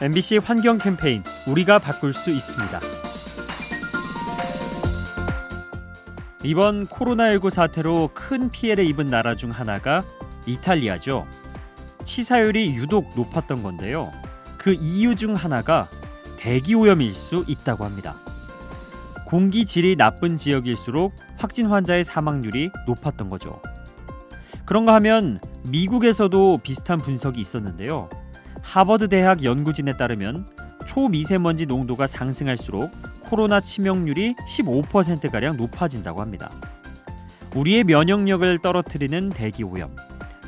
MBC 환경 캠페인 우리가 바꿀 수 있습니다. 이번 코로나19 사태로 큰 피해를 입은 나라 중 하나가 이탈리아죠. 치사율이 유독 높았던 건데요. 그 이유 중 하나가 대기 오염일 수 있다고 합니다. 공기 질이 나쁜 지역일수록 확진 환자의 사망률이 높았던 거죠. 그런가 하면 미국에서도 비슷한 분석이 있었는데요. 하버드 대학 연구진에 따르면 초미세먼지 농도가 상승할수록 코로나 치명률이 15%가량 높아진다고 합니다. 우리의 면역력을 떨어뜨리는 대기 오염,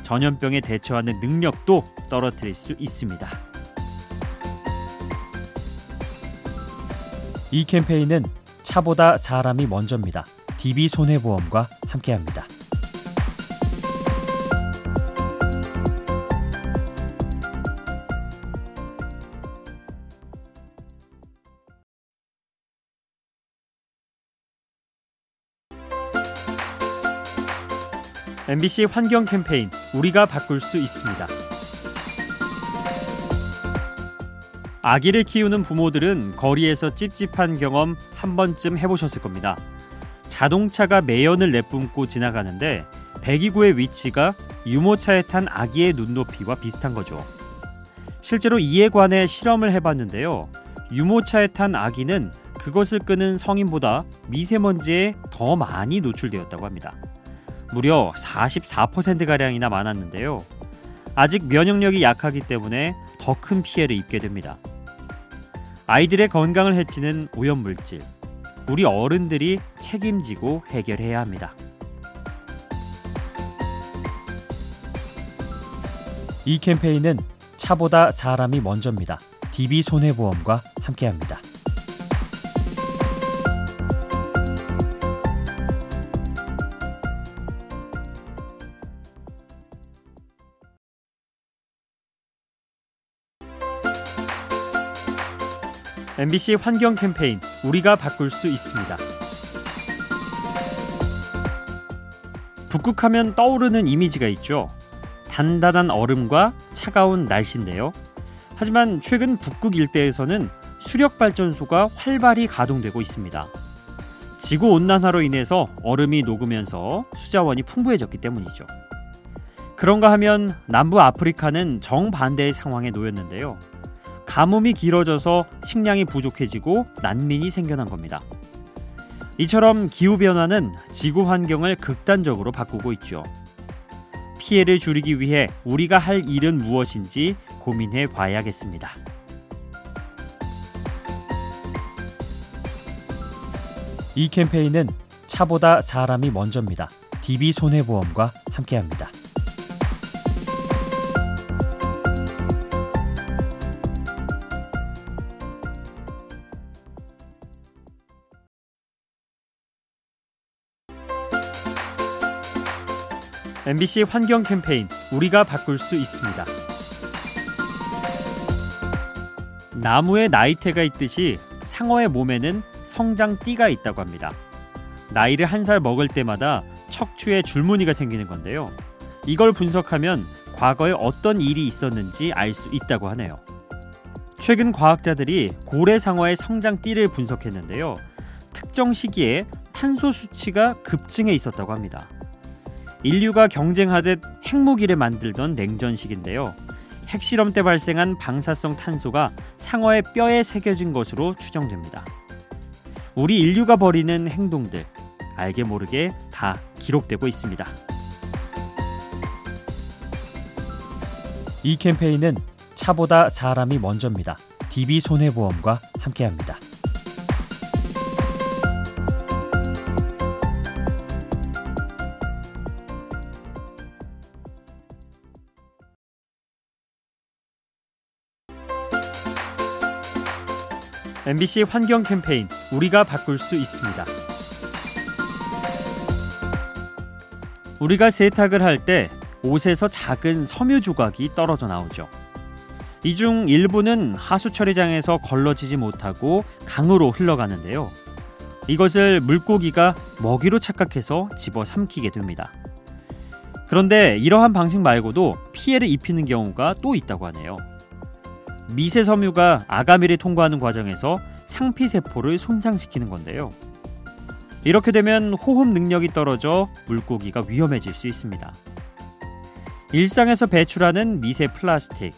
전염병에 대처하는 능력도 떨어뜨릴 수 있습니다. 이 캠페인은 차보다 사람이 먼저입니다. DB 손해보험과 함께합니다. MBC 환경 캠페인 우리가 바꿀 수 있습니다. 아기를 키우는 부모들은 거리에서 찝찝한 경험 한 번쯤 해보셨을 겁니다. 자동차가 매연을 내뿜고 지나가는데 배기구의 위치가 유모차에 탄 아기의 눈높이와 비슷한 거죠. 실제로 이에 관해 실험을 해봤는데요. 유모차에 탄 아기는 그것을 끄는 성인보다 미세먼지에 더 많이 노출되었다고 합니다. 무려 44%가량이나 많았는데요. 아직 면역력이 약하기 때문에 더 큰 피해를 입게 됩니다. 아이들의 건강을 해치는 오염물질. 우리 어른들이 책임지고 해결해야 합니다. 이 캠페인은 차보다 사람이 먼저입니다. DB 손해보험과 함께합니다. MBC 환경 캠페인 우리가 바꿀 수 있습니다. 북극하면 떠오르는 이미지가 있죠. 단단한 얼음과 차가운 날씨인데요. 하지만 최근 북극 일대에서는 수력 발전소가 활발히 가동되고 있습니다. 지구 온난화로 인해서 얼음이 녹으면서 수자원이 풍부해졌기 때문이죠. 그런가 하면 남부 아프리카는 정반대의 상황에 놓였는데요. 가뭄이 길어져서 식량이 부족해지고 난민이 생겨난 겁니다. 이처럼 기후 변화는 지구 환경을 극단적으로 바꾸고 있죠. 피해를 줄이기 위해 우리가 할 일은 무엇인지 고민해 봐야겠습니다. 이 캠페인은 차보다 사람이 먼저입니다. DB 손해보험과 함께합니다. MBC 환경 캠페인 우리가 바꿀 수 있습니다. 나무에 나이테가 있듯이 상어의 몸에는 성장띠가 있다고 합니다. 나이를 한 살 먹을 때마다 척추에 줄무늬가 생기는 건데요. 이걸 분석하면 과거에 어떤 일이 있었는지 알 수 있다고 하네요. 최근 과학자들이 고래상어의 성장띠를 분석했는데요. 특정 시기에 탄소 수치가 급증해 있었다고 합니다. 인류가 경쟁하듯 핵무기를 만들던 냉전식인데요. 핵실험 때 발생한 방사성 탄소가 상어의 뼈에 새겨진 것으로 추정됩니다. 우리 인류가 벌이는 행동들 알게 모르게 다 기록되고 있습니다. 이 캠페인은 차보다 사람이 먼저입니다. DB 손해보험과 함께합니다. MBC 환경 캠페인 우리가 바꿀 수 있습니다. 우리가 세탁을 할 때 옷에서 작은 섬유 조각이 떨어져 나오죠. 이 중 일부는 하수 처리장에서 걸러지지 못하고 강으로 흘러가는데요. 이것을 물고기가 먹이로 착각해서 집어 삼키게 됩니다. 그런데 이러한 방식 말고도 피해를 입히는 경우가 또 있다고 하네요. 미세 섬유가 아가미를 통과하는 과정에서 상피 세포를 손상시키는 건데요. 이렇게 되면 호흡 능력이 떨어져 물고기가 위험해질 수 있습니다. 일상에서 배출하는 미세 플라스틱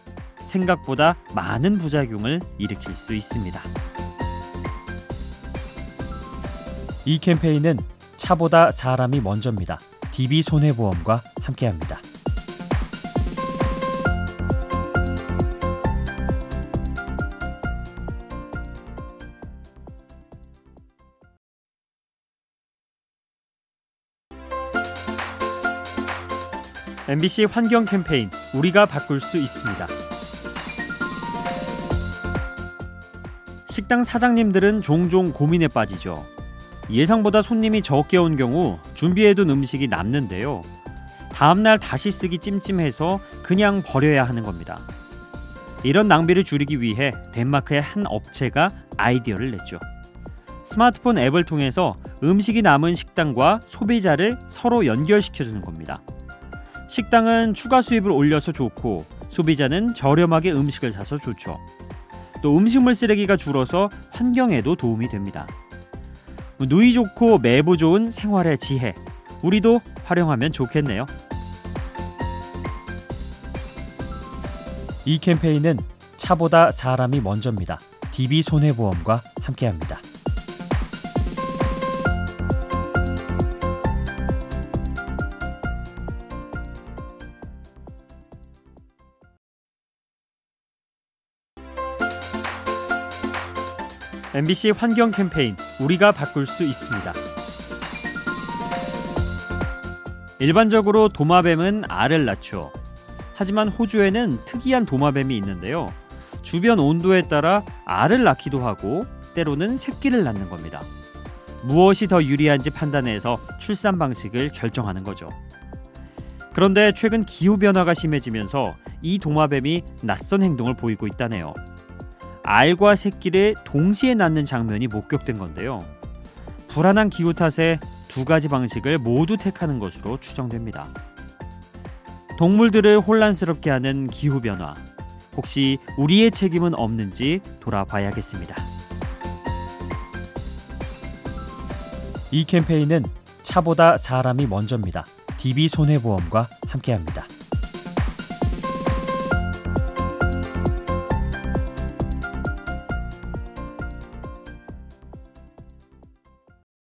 생각보다 많은 부작용을 일으킬 수 있습니다. 이 캠페인은 차보다 사람이 먼저입니다. DB 손해보험과 함께합니다. MBC 환경 캠페인 우리가 바꿀 수 있습니다. 식당 사장님들은 종종 고민에 빠지죠. 예상보다 손님이 적게 온 경우 준비해둔 음식이 남는데요. 다음날 다시 쓰기 찜찜해서 그냥 버려야 하는 겁니다. 이런 낭비를 줄이기 위해 덴마크의 한 업체가 아이디어를 냈죠. 스마트폰 앱을 통해서 음식이 남은 식당과 소비자를 서로 연결시켜주는 겁니다. 식당은 추가 수입을 올려서 좋고 소비자는 저렴하게 음식을 사서 좋죠. 또 음식물 쓰레기가 줄어서 환경에도 도움이 됩니다. 누이 좋고 매부 좋은 생활의 지혜. 우리도 활용하면 좋겠네요. 이 캠페인은 차보다 사람이 먼저입니다. DB 손해보험과 함께합니다. MBC 환경 캠페인 우리가 바꿀 수 있습니다. 일반적으로 도마뱀은 알을 낳죠. 하지만 호주에는 특이한 도마뱀이 있는데요. 주변 온도에 따라 알을 낳기도 하고 때로는 새끼를 낳는 겁니다. 무엇이 더 유리한지 판단해서 출산 방식을 결정하는 거죠. 그런데 최근 기후 변화가 심해지면서 이 도마뱀이 낯선 행동을 보이고 있다네요. 알과 새끼를 동시에 낳는 장면이 목격된 건데요. 불안한 기후 탓에 두 가지 방식을 모두 택하는 것으로 추정됩니다. 동물들을 혼란스럽게 하는 기후 변화. 혹시 우리의 책임은 없는지 돌아봐야겠습니다. 이 캠페인은 차보다 사람이 먼저입니다. DB 손해보험과 함께합니다.